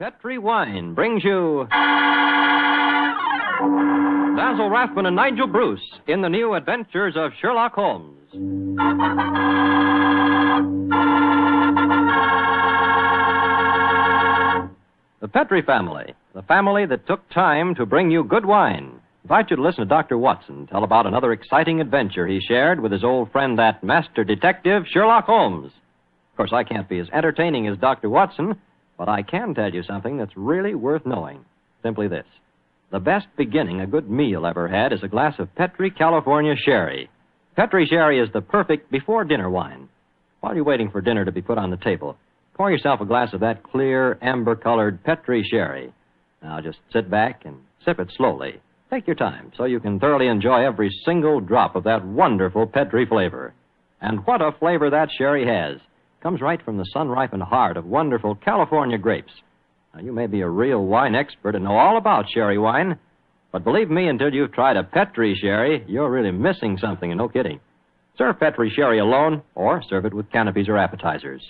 Petri Wine brings you Basil Rathbone and Nigel Bruce in the new adventures of Sherlock Holmes. The Petri family, the family that took time to bring you good wine. Invite you to listen to Dr. Watson tell about another exciting adventure he shared with his old friend, that master detective, Sherlock Holmes. Of course, I can't be as entertaining as Dr. Watson, but I can tell you something that's really worth knowing. Simply this. The best beginning a good meal ever had is a glass of Petri California Sherry. Petri Sherry is the perfect before dinner wine. While you're waiting for dinner to be put on the table, pour yourself a glass of that clear, amber colored Petri Sherry. Now just sit back and sip it slowly. Take your time so you can thoroughly enjoy every single drop of that wonderful Petri flavor. And what a flavor that sherry has. Comes right from the sun ripened heart of wonderful California grapes. Now, you may be a real wine expert and know all about sherry wine, but believe me, until you've tried a Petri sherry, you're really missing something, and no kidding. Serve Petri sherry alone, or serve it with canopies or appetizers.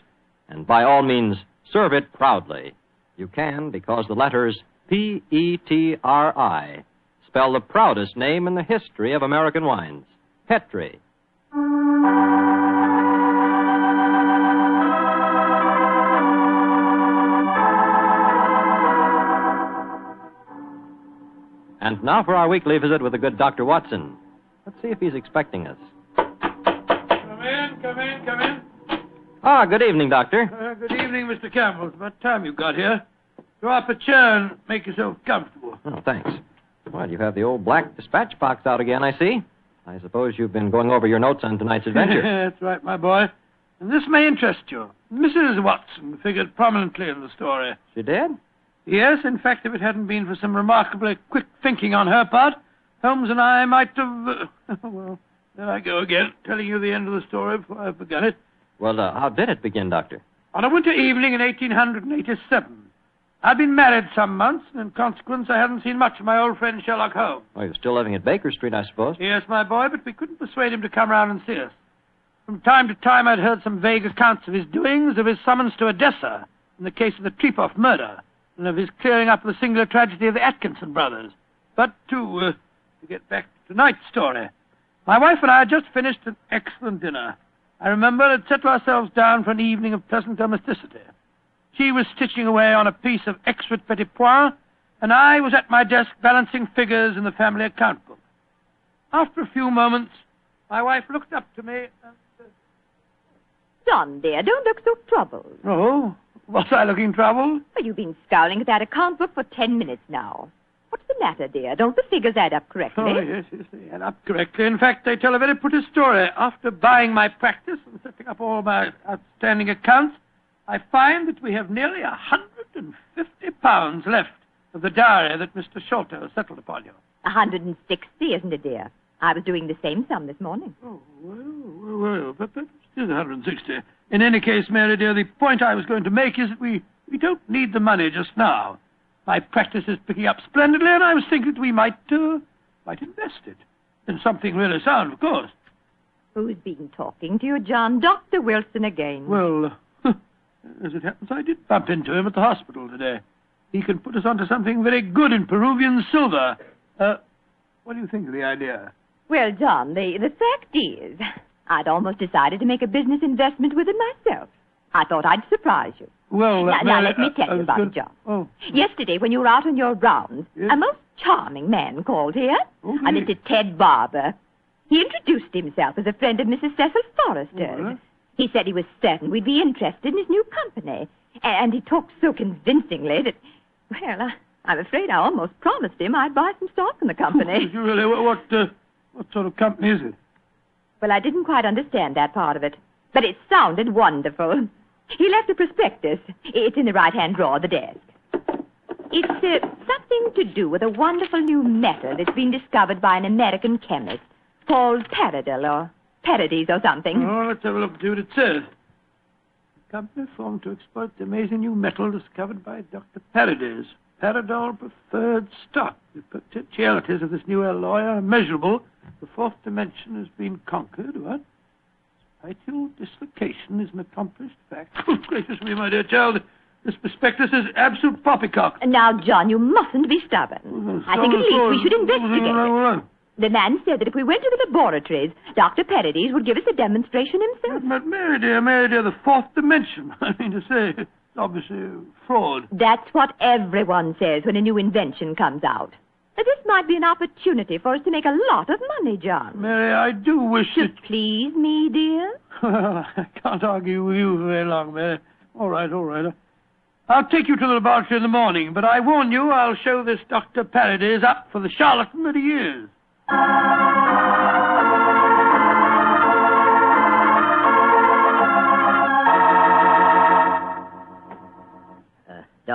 And by all means, serve it proudly. You can because the letters P E T R I spell the proudest name in the history of American wines Petri. And now for our weekly visit with the good Dr. Watson. Let's see if he's expecting us. Come in, come in, come in. Ah, good evening, Doctor. Uh, good evening, Mr. Campbell. It's about time you got here. Draw up a chair and make yourself comfortable. Oh, thanks. Well, you have the old black dispatch box out again, I see. I suppose you've been going over your notes on tonight's adventure. That's right, my boy. And this may interest you. Mrs. Watson figured prominently in the story. she did? Yes, in fact, if it hadn't been for some remarkably quick thinking on her part, Holmes and I might have. Uh, well, there I go again, telling you the end of the story before I've begun it. Well, uh, how did it begin, Doctor? On a winter evening in 1887. I'd been married some months, and in consequence, I hadn't seen much of my old friend Sherlock Holmes. Oh, you're still living at Baker Street, I suppose. Yes, my boy, but we couldn't persuade him to come round and see us. From time to time, I'd heard some vague accounts of his doings, of his summons to Odessa in the case of the Trepoff murder, and of his clearing up the singular tragedy of the Atkinson brothers. But to, uh, to get back to tonight's story, my wife and I had just finished an excellent dinner. I remember we had settled ourselves down for an evening of pleasant domesticity. She was stitching away on a piece of extra petit point, and I was at my desk balancing figures in the family account book. After a few moments, my wife looked up to me and said, John, dear, don't look so troubled. Oh, was I looking troubled? Well, you've been scowling at that account book for ten minutes now. What's the matter, dear? Don't the figures add up correctly? Oh, yes, yes, they add up correctly. In fact, they tell a very pretty story. After buying my practice and setting up all my outstanding accounts, I find that we have nearly a hundred and fifty pounds left of the dowry that Mr. Sholto settled upon you. A hundred and sixty, isn't it, dear? I was doing the same sum this morning. Oh, well, well, well, but, but still 160. In any case, Mary dear, the point I was going to make is that we, we don't need the money just now. My practice is picking up splendidly, and I was thinking that we might, uh, might invest it in something really sound, of course. Who's been talking to you, John? Dr. Wilson again. Well, as it happens, I did bump into him at the hospital today. He can put us onto something very good in Peruvian silver. Uh, what do you think of the idea? Well, John, the, the fact is, I'd almost decided to make a business investment with it myself. I thought I'd surprise you. Well, Now, uh, now let me uh, tell I you about it, John. Oh, Yesterday, when you were out on your rounds, Yes? a most charming man called here, Oh, a really? Mr. Ted Barber. He introduced himself as a friend of Mrs. Cecil Forrester's. Well? He said he was certain we'd be interested in his new company. And he talked so convincingly that, well, I, I'm afraid I almost promised him I'd buy some stock in the company. Did you really? What, what, uh, what sort of company is it? Well, I didn't quite understand that part of it, but it sounded wonderful. He left a prospectus. It's in the right-hand drawer of the desk. It's uh, something to do with a wonderful new metal that's been discovered by an American chemist called Paradil or Paradis or something. Oh, let's have a look see it says. Company formed to exploit the amazing new metal discovered by Dr. Paradis. Paradol preferred stock. The uh, potentialities of this new alloy are measurable. The fourth dimension has been conquered. What? Spatial dislocation is an accomplished fact. Oh, gracious me, my dear child. This prospectus is absolute poppycock. Now, John, you mustn't be stubborn. Oh, I think at least we should investigate it. The man said that if we went to the laboratories, Dr. Paradis would give us a demonstration himself. But, Mary dear, Mary dear, the fourth dimension. I mean to say, obviously fraud. That's what everyone says when a new invention comes out. This might be an opportunity for us to make a lot of money, John. Mary, I do wish To that... please me, dear? Well, I can't argue with you very long, Mary. All right, all right. I'll take you to the laboratory in the morning, but I warn you, I'll show this Dr. Paradis up for the charlatan that he is.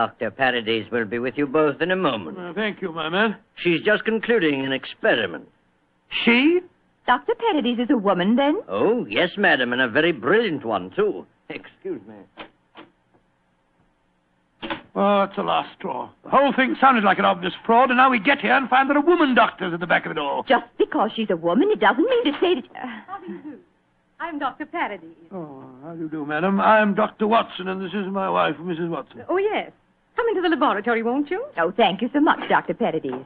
Dr. Paradis will be with you both in a moment. Uh, thank you, my man. She's just concluding an experiment. She? Dr. Paradis is a woman, then? Oh, yes, madam, and a very brilliant one, too. Excuse me. Oh, it's a last straw. The whole thing sounded like an obvious fraud, and now we get here and find there are woman doctors at the back of it all. Just because she's a woman, it doesn't mean to say that... Uh, How do you do? I'm Dr. Paradis. Oh, how do you do, madam? I'm Dr. Watson, and this is my wife, Mrs. Watson. Oh, yes. Come into the laboratory, won't you? oh, thank you so much, Dr. Paradis.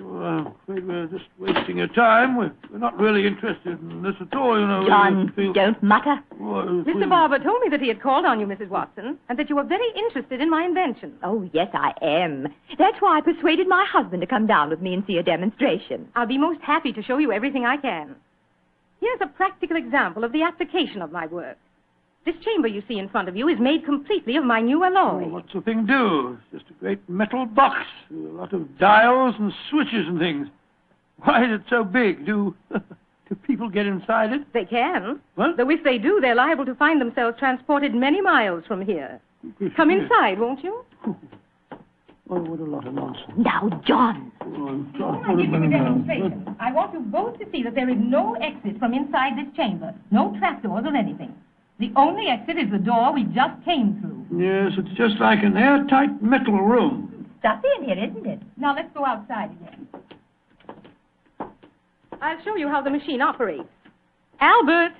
Well, I'm afraid we're just wasting your time. We're, we're not really interested in this at all, you know. We John, feel- don't mutter. Well, Mr. Barber told me that he had called on you, Mrs. Watson, and that you were very interested in my invention. Oh, yes, I am. That's why I persuaded my husband to come down with me and see a demonstration. I'll be most happy to show you everything I can. Here's a practical example of the application of my work. This chamber you see in front of you is made completely of my new Oh, what's the thing do? It's just a great metal box with a lot of dials and switches and things. Why is it so big? Do do people get inside it? They can. What? Though if they do, they're liable to find themselves transported many miles from here. Come inside, won't you? Oh, what a lot of nonsense. Now, John. Oh, I'm Before. I give you the oh, demonstration, I want you both to see that there is no exit from inside this chamber. No trapdoors or anything. The only exit is the door we just came through. Yes, it's just like an airtight metal room. Stuffy in here, isn't it? Now let's go outside again. I'll show you how the machine operates. Albert,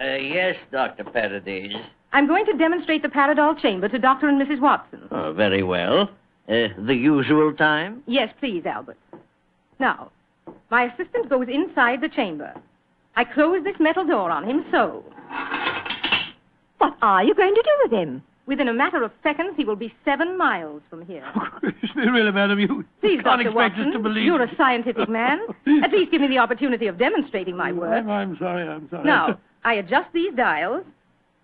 Uh, yes, Dr. Paradis. I'm going to demonstrate the Paradol chamber to Dr. and Mrs. Watson. Oh, very well. Uh, the usual time? Yes, please, Albert. Now, my assistant goes inside the chamber. I close this metal door on him so. What are you going to do with him? Within a matter of seconds, he will be seven miles from here. really, madam, you Please, can't Dr. expect Watson, us to believe. you're a scientific man. At least give me the opportunity of demonstrating my work. I'm, I'm sorry, I'm sorry. Now, I adjust these dials,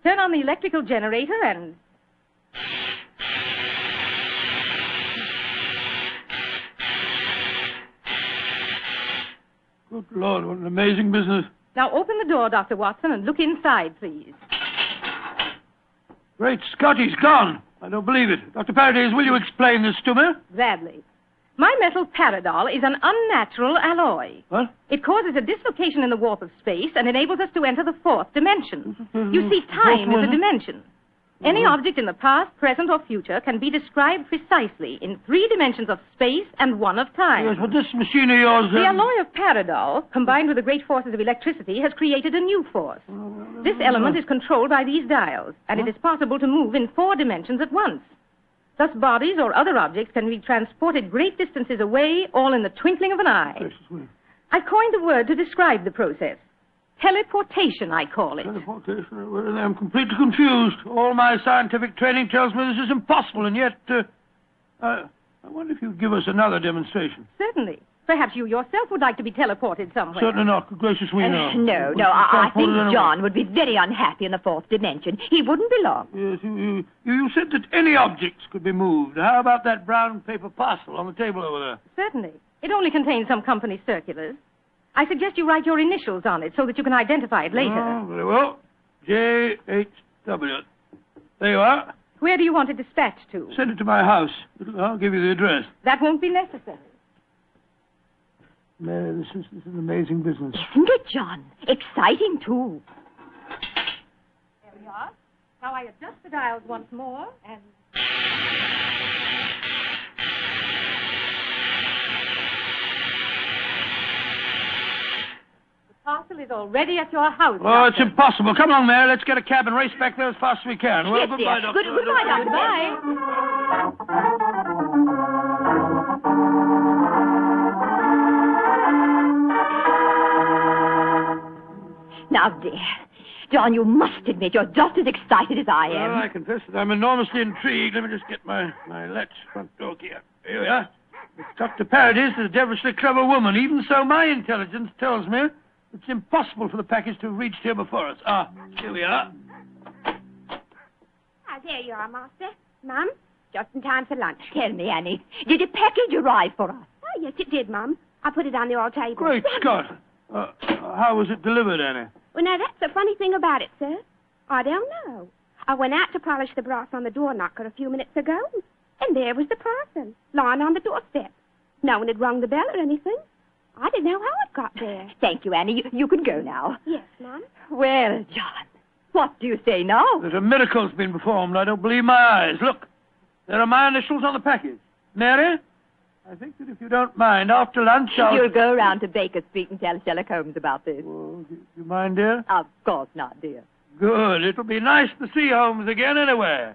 turn on the electrical generator, and Good Lord, what an amazing business. now open the door, Dr. Watson, and look inside, please. Great Scott, he's gone. I don't believe it. Dr. Paradis, will you explain this to me? Gladly. My metal Paradol is an unnatural alloy. What? It causes a dislocation in the warp of space and enables us to enter the fourth dimension. You see, time is a dimension. Any object in the past, present, or future can be described precisely in three dimensions of space and one of time. Yes, but this machine of yours... The um, alloy of Paradol, combined with the great forces of electricity, has created a new force. This element is controlled by these dials, and it is possible to move in four dimensions at once. Thus, bodies or other objects can be transported great distances away, all in the twinkling of an eye. I've coined a word to describe the process. Teleportation, I call it. Teleportation. Well, I'm completely confused. All my scientific training tells me this is impossible, and yet... Uh, uh, I wonder if you'd give us another demonstration. Certainly. Perhaps you yourself would like to be teleported somewhere. Certainly not. Gracious me, Uh, no. no, We no, I, I think anywhere. John would be very unhappy in the fourth dimension. He wouldn't belong. Yes, you, you you said that any objects could be moved. How about that brown paper parcel on the table over there? Certainly. It only contains some company circulars. I suggest you write your initials on it so that you can identify it later. Oh, very well. J.H.W. There you are. Where do you want it dispatched to? Send it to my house. I'll give you the address. That won't be necessary. Mary, this is, this is an amazing business. Isn't it, John? Exciting, too. There we are. Now I adjust the dials once more and. Parcel is already at your house. Oh, it's impossible. Come along, Mary. Let's get a cab and race back there as fast as we can. Well, yes, goodbye, dear. Doctor. Good, goodbye, Doctor. Goodbye. Now, dear, John, you must admit you're just as excited as I am. Well, I confess that I'm enormously intrigued. Let me just get my, my latch front door key. up. Here we are. Dr. Paradis is a devilishly clever woman. Even so, my intelligence tells me it's impossible for the package to have reached here before us. Ah, here we are. Ah, there you are, Master. Mum, just in time for lunch. Tell me, Annie, did a package arrive for us? Oh, yes, it did, Mum. I put it on the old table. Great Scott. Uh, how was it delivered, Annie? Well, now, that's the funny thing about it, sir. I don't know. I went out to polish the brass on the door knocker a few minutes ago, and there was the parcel, lying on the doorstep. No one had rung the bell or anything. I didn't know how it got there. Thank you, Annie. You, you can go now. Yes, Mum. Well, John, what do you say now? That a miracle's been performed. I don't believe my eyes. Look, there are my initials on the package. Mary, I think that if you don't mind, after lunch I'll... You'll go round to Baker Street and tell Sherlock Holmes about this. Oh, do you mind, dear? Of course not, dear. Good. It'll be nice to see Holmes again anyway.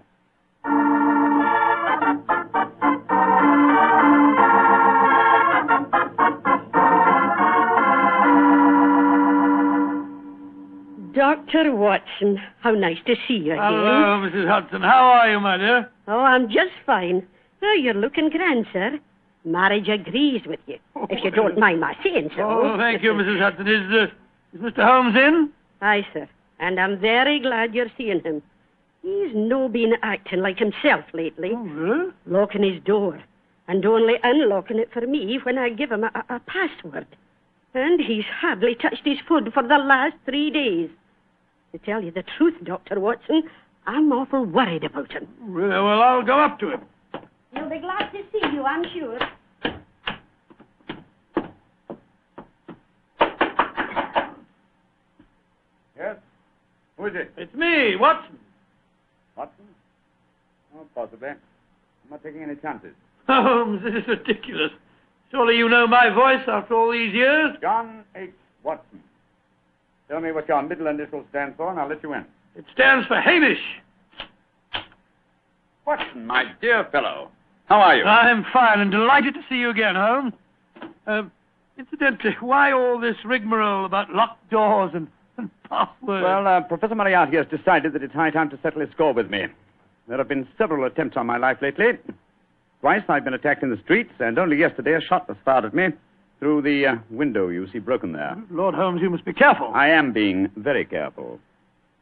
Dr. Watson, how nice to see you again. Hello, Mrs. Hudson. How are you, my dear? Oh, I'm just fine. Oh, you're looking grand, sir. Marriage agrees with you, if you don't mind my saying so. Oh, thank you, Mrs. Hudson. Is, uh, is Mr. Holmes in? Aye, sir. And I'm very glad you're seeing him. He's no been acting like himself lately, Oh, really? locking his door, and only unlocking it for me when I give him a, a, a password. And he's hardly touched his food for the last three days. To tell you the truth, Dr. Watson, I'm awful worried about him. Really? Well, I'll go up to him. He'll be glad to see you, I'm sure. Yes? Who is it? It's me, Watson. Watson? Oh, possibly. I'm not taking any chances. Holmes, oh, this is ridiculous. Surely you know my voice after all these years? John H. Watson. Tell me what your middle initials stand for, and I'll let you in. It stands for Hamish. Watson, my dear fellow. How are you? I'm fine and delighted to see you again, Holmes. Uh, incidentally, why all this rigmarole about locked doors and, and passwords? well, uh, Professor Moriarty has decided that it's high time to settle his score with me. There have been several attempts on my life lately. Twice I've been attacked in the streets, and only yesterday a shot was fired at me through the uh, window you see broken there. Lord Holmes, you must be careful. I am being very careful.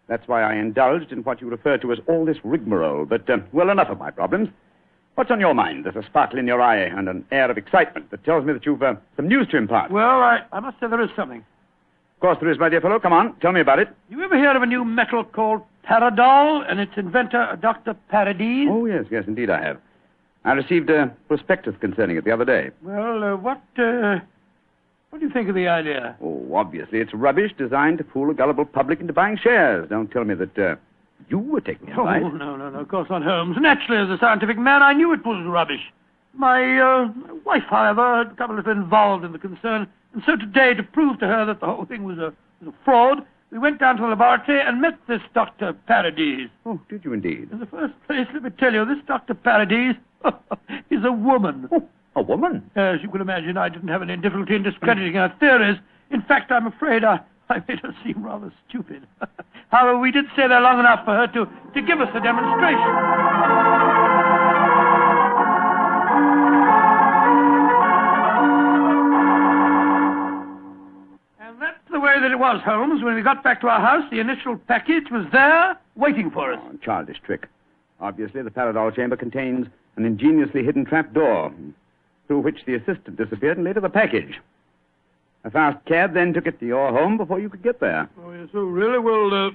That's why I indulged in what you refer to as all this rigmarole. But, uh, well, enough of my problems. What's on your mind? There's a sparkle in your eye and an air of excitement that tells me that you've uh, some news to impart. Well, I, I must say there is something. of course there is, my dear fellow. Come on, tell me about it. You ever hear of a new metal called Paradol and its inventor, Dr. Paradis? Oh, yes, yes, indeed I have. I received a prospectus concerning it the other day. Well, uh, what, uh, what do you think of the idea? Oh, obviously it's rubbish designed to fool a gullible public into buying shares. Don't tell me that uh, you were taking it. Oh, advice. no, no, no, of course not, Holmes. Naturally, as a scientific man, I knew it was rubbish. My uh, wife, however, had become a little involved in the concern, and so today, to prove to her that the whole thing was a, was a fraud, we went down to the laboratory and met this Dr. Paradis. Oh, did you indeed? In the first place, let me tell you, this Dr. Paradis is a woman. Oh, a woman? As you can imagine, I didn't have any difficulty in discrediting her theories. In fact, I'm afraid I, I made her seem rather stupid. However, we did stay there long enough for her to, to give us a demonstration. And that's the way that it was, Holmes. When we got back to our house, the initial package was there, waiting for us. Oh, childish trick. Obviously, the Paradol chamber contains an ingeniously hidden trap door through which the assistant disappeared and later the package. A fast cab then took it to your home before you could get there. Oh, yes, oh, really? Well, uh,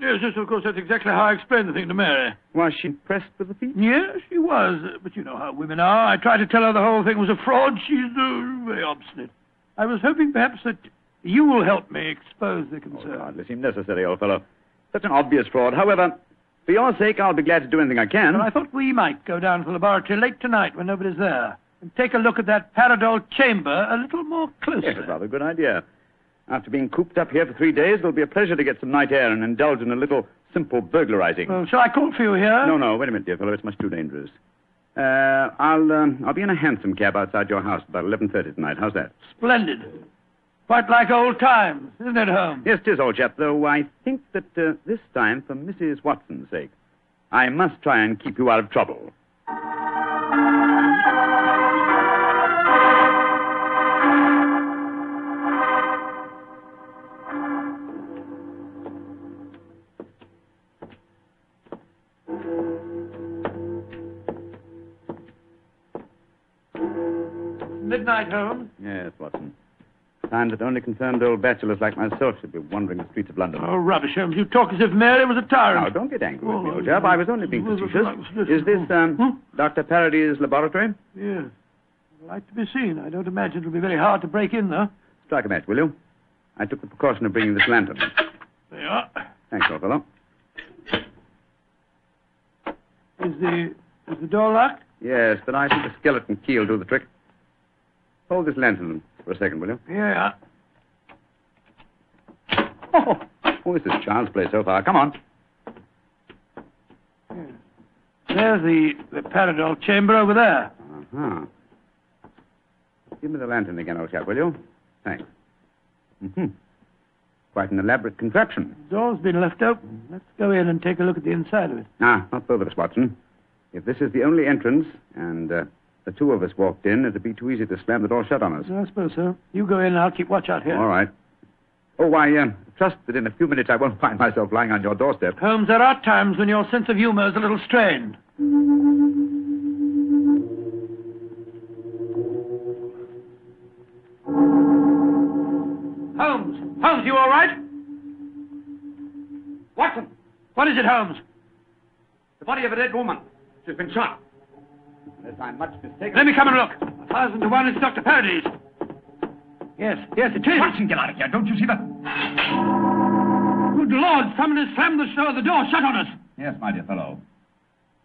yes, yes, of course, that's exactly how I explained the thing to Mary. Was she impressed with the feat? Yes, she was. uh, But you know how women are. I tried to tell her the whole thing was a fraud. She's uh, very obstinate. I was hoping perhaps that you will help me expose the Oh, it hardly seemed necessary, old fellow. Such an obvious fraud. However, for your sake, I'll be glad to do anything I can. and I thought we might go down to the laboratory late tonight when nobody's there and take a look at that Paradol chamber a little more closely. Yes, a rather good idea. After being cooped up here for three days, it'll be a pleasure to get some night air and indulge in a little simple burglarizing. Well, shall I call for you here? No, no, wait a minute, dear fellow. It's much too dangerous. Uh, I'll um, I'll be in a hansom cab outside your house about eleven thirty tonight. How's that? Splendid. Quite like old times, isn't it, Holmes? Yes, it is, old chap. Though I think that uh, this time, for Mrs. Watson's sake, I must try and keep you out of trouble. Midnight, Holmes. Time that only concerned old bachelors like myself should be wandering the streets of London. Oh, rubbish, Holmes. You talk as if Mary was a tyrant. Now, don't get angry with me, Oh, old chap. I was only being facetious. Is this, um, Hmm? Dr. Parody's laboratory? Yes. I'd like to be seen. I don't imagine it'll be very hard to break in, though. Strike a match, will you? I took the precaution of bringing this lantern. There you are. Thanks, old fellow. Is the, is the door locked? Yes, but I think the skeleton key will do the trick. Hold this lantern for a second, will you? Yeah. Oh, oh this is child's play so far. Come on. There's the, the paradol chamber over there. Uh-huh. Give me the lantern again, old chap, will you? Thanks. Mm-hmm. Quite an elaborate contraption. The door's been left open. Let's go in and take a look at the inside of it. Ah, not both of us, Watson. If this is the only entrance, and uh, the two of us walked in, it'd be too easy to slam the door shut on us. I suppose so. You go in and I'll keep watch out here. All right. Oh, I uh, trust that in a few minutes I won't find myself lying on your doorstep. Holmes, there are times when your sense of humor is a little strained. Holmes! Holmes, you all right? Watson! What is it, Holmes? The body of a dead woman. She's been shot. Unless I'm much mistaken. Let me come and look. A thousand to one, it's Dr. Parody's. Yes, yes, it is. Watson, get out of here. Don't you see that? Good Lord, someone has slammed the, door- the door shut on us. Yes, my dear fellow.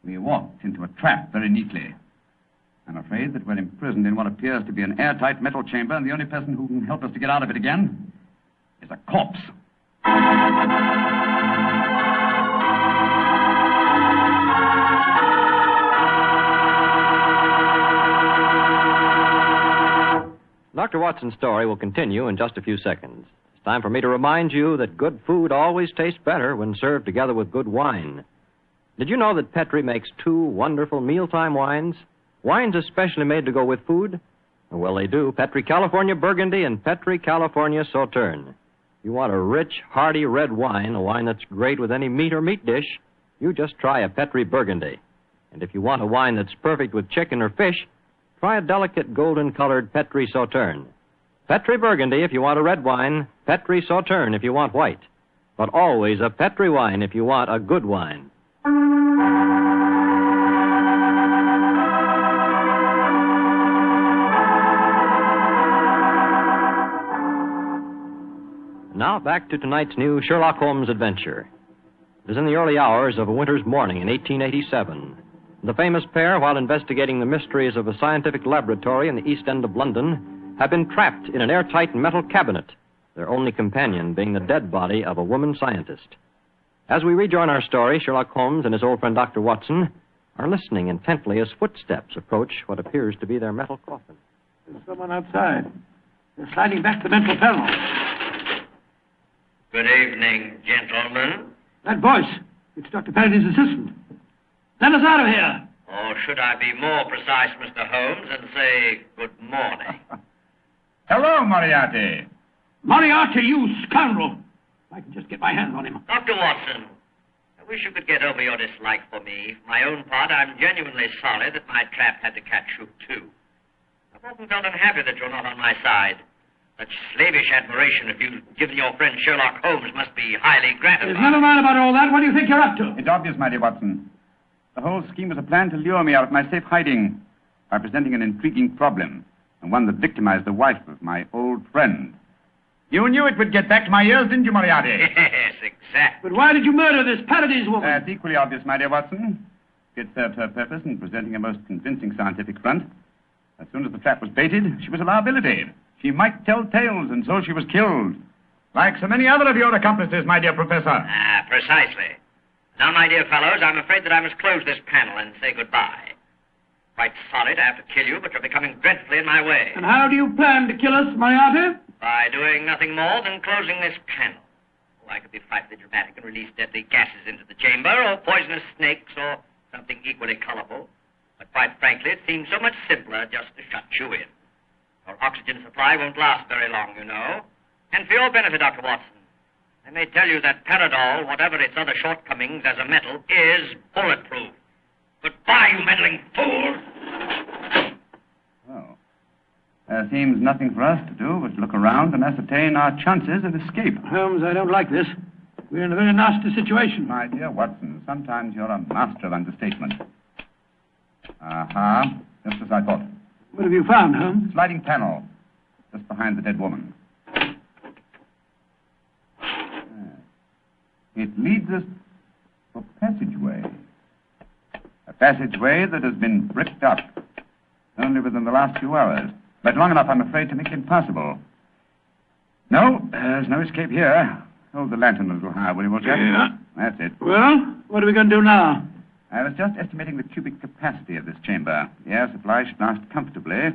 We walked into a trap very neatly. I'm afraid that we're imprisoned in what appears to be an airtight metal chamber, and the only person who can help us to get out of it again is a corpse. Dr. Watson's story will continue in just a few seconds. It's time for me to remind you that good food always tastes better when served together with good wine. Did you know that Petri makes two wonderful mealtime wines? Wines especially made to go with food? Well, they do. Petri California Burgundy and Petri California Sauterne. You want a rich, hearty red wine, a wine that's great with any meat or meat dish, you just try a Petri Burgundy. And if you want a wine that's perfect with chicken or fish, try a delicate golden colored Petri Sauterne. Petri Burgundy if you want a red wine, Petri Sauterne if you want white. But always a Petri wine if you want a good wine. Now back to tonight's new Sherlock Holmes adventure. It is in the early hours of a winter's morning in 1887. The famous pair, while investigating the mysteries of a scientific laboratory in the East End of London, have been trapped in an airtight metal cabinet, their only companion being the dead body of a woman scientist. As we rejoin our story, Sherlock Holmes and his old friend Dr. Watson are listening intently as footsteps approach what appears to be their metal coffin. There's someone outside. They're sliding back the mental panel. Good evening, gentlemen. That voice. It's Dr. Parody's assistant. Let us out of here. Or should I be more precise, Mr. Holmes, and say good morning? Hello, Moriarty. Moriarty, you scoundrel. If I can just get my hands on him. Dr. Watson, I wish you could get over your dislike for me. For my own part, I'm genuinely sorry that my trap had to catch you, too. I've often felt unhappy that you're not on my side. Such slavish admiration of you given your friend Sherlock Holmes must be highly gratifying. There's none of mine about all that. What do you think you're up to? It's obvious, my dear Watson. The whole scheme was a plan to lure me out of my safe hiding by presenting an intriguing problem, and one that victimized the wife of my old friend. You knew it would get back to my ears, didn't you, Moriarty? Yes, exactly. But why did you murder this Parody's woman? That's equally obvious, my dear Watson. It served her purpose in presenting a most convincing scientific front. As soon as the trap was baited, she was a liability. She might tell tales, and so she was killed. Like so many other of your accomplices, my dear Professor. Ah, precisely. Now, my dear fellows, I'm afraid that I must close this panel and say goodbye. Quite sorry to have to kill you, but you're becoming dreadfully in my way. And how do you plan to kill us, Moriarty? By doing nothing more than closing this panel. Oh, I could be frightfully dramatic and release deadly gases into the chamber, or poisonous snakes, or something equally colorful. But quite frankly, it seems so much simpler just to shut you in. Your oxygen supply won't last very long, you know. And for your benefit, Dr. Watson, I may tell you that Paradol, whatever its other shortcomings as a metal, is bulletproof. Goodbye, you meddling fool! Well, there seems nothing for us to do but look around and ascertain our chances of escape. Holmes, I don't like this. We're in a very nasty situation. My dear Watson, sometimes you're a master of understatement. Aha, just as I thought. What have you found, Holmes? Sliding panel, just behind the dead woman. It leads us to a passageway. A passageway that has been bricked up only within the last few hours. But long enough, I'm afraid, to make it impossible. No, there's no escape here. Hold the lantern a little higher, will you, Walter? Yeah. That's it. Well, what are we going to do now? I was just estimating the cubic capacity of this chamber. The air supply should last comfortably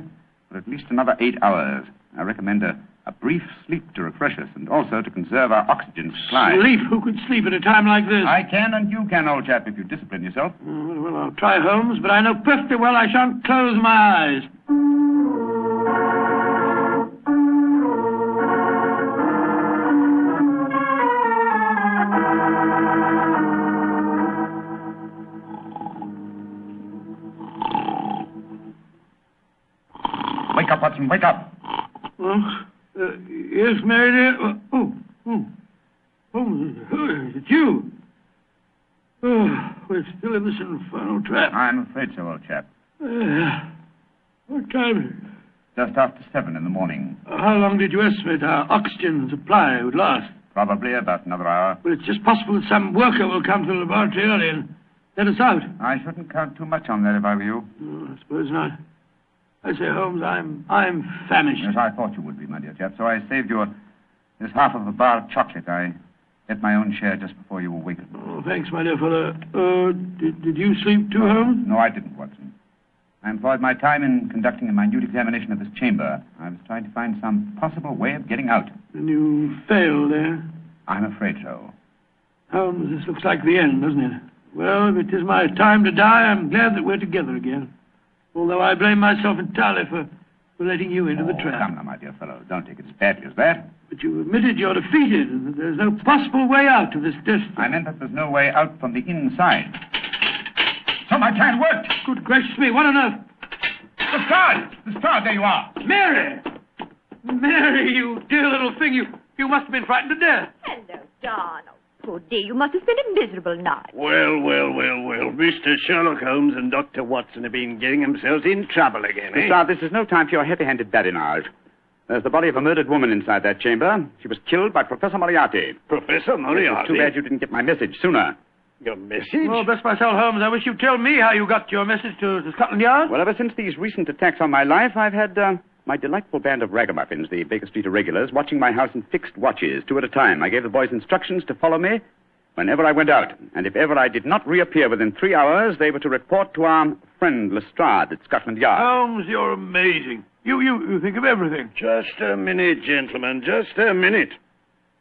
for at least another eight hours. I recommend a, a brief sleep to refresh us and also to conserve our oxygen supply. Sleep? Who could sleep at a time like this? I can and you can, old chap, if you discipline yourself. Uh, well, I'll try, Holmes, but I know perfectly well I shan't close my eyes. Wake up, Watson, wake up. Oh, yes, Mary. Oh, oh, oh. Uh, it's you. Oh, we're still in this infernal trap. I'm afraid so, old chap. Uh, what time is it? Just after seven in the morning. How long did you estimate our oxygen supply would last? Probably about another hour. Well, it's just possible that some worker will come to the laboratory early and let us out. I shouldn't count too much on that if I were you. Oh, I suppose not. I say, Holmes, I'm I'm famished. Yes, I thought you would be, my dear chap. So I saved you a, this half of a bar of chocolate. I ate my own share just before you awakened. Oh, thanks, my dear fellow. Uh, did, did you sleep too, Holmes? No, I didn't, Watson. I employed my time in conducting a minute examination of this chamber. I was trying to find some possible way of getting out. Then you failed, eh? I'm afraid so. Holmes, this looks like the end, doesn't it? Well, if it is my time to die, I'm glad that we're together again. Although I blame myself entirely for, for letting you into the Oh, trap. Come now, my dear fellow. Don't take it as badly as that. But you admitted you're defeated and that there's no possible way out of this destiny. I meant that there's no way out from the inside. So my plan worked. Good gracious me, what on earth? Lestrade! The star, there you are. Mary! Mary, you dear little thing, you, you must have been frightened to death. Hello, Donald. Poor dear, you must have spent a miserable night. Well, well, well, well. Mr. Sherlock Holmes and Dr. Watson have been getting themselves in trouble again, eh? Star, this is no time for your heavy-handed badinage. There's the body of a murdered woman inside that chamber. She was killed by Professor Moriarty. Professor It's Moriarty. too bad you didn't get my message sooner. Your message? Oh, bless my soul, Holmes, I wish you'd tell me how you got your message to, to Scotland Yard. Well, ever since these recent attacks on my life, I've had uh, my delightful band of ragamuffins, the Baker Street irregulars, watching my house in fixed watches, two at a time. I gave the boys instructions to follow me whenever I went out. And if ever I did not reappear within three hours, they were to report to our friend Lestrade at Scotland Yard. Holmes, you're amazing. You, you, you think of everything. Just a minute, gentlemen, just a minute.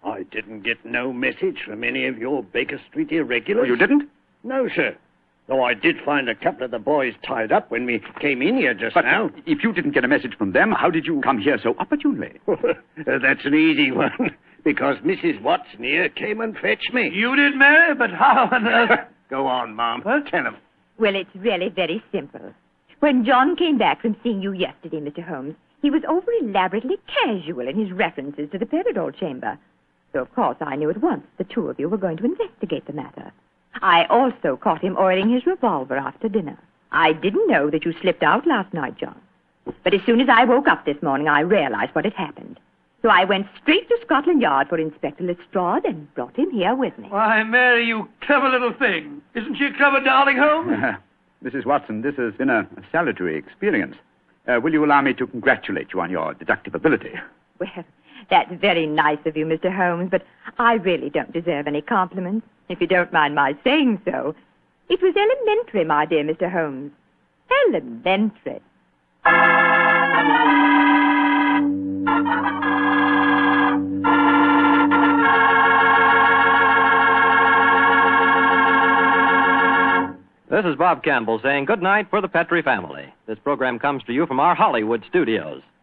I didn't get no message from any of your Baker Street irregulars. Oh, you didn't? No, sir. Though I did find a couple of the boys tied up when we came in here just But now. if you didn't get a message from them, how did you come here so opportunely? That's an easy one. Because Mrs. Watson here came and fetched me. You did, Mary, but how on earth? Go on, Mom. What? Tell him. Well, it's really very simple. When John came back from seeing you yesterday, Mr. Holmes, he was over elaborately casual in his references to the Paradol chamber. So, of course, I knew at once the two of you were going to investigate the matter. I also caught him oiling his revolver after dinner. I didn't know that you slipped out last night, John. But as soon as I woke up this morning, I realized what had happened. So I went straight to Scotland Yard for Inspector Lestrade and brought him here with me. Why, Mary, you clever little thing. Isn't she a clever darling, Holmes? Mrs. Watson, this has been a, a salutary experience. Uh, will you allow me to congratulate you on your deductive ability? Well, That's very nice of you, Mr. Holmes, but I really don't deserve any compliments, if you don't mind my saying so. It was elementary, my dear Mr. Holmes. Elementary. This is Bob Campbell saying good night for the Petri family. This program comes to you from our Hollywood studios.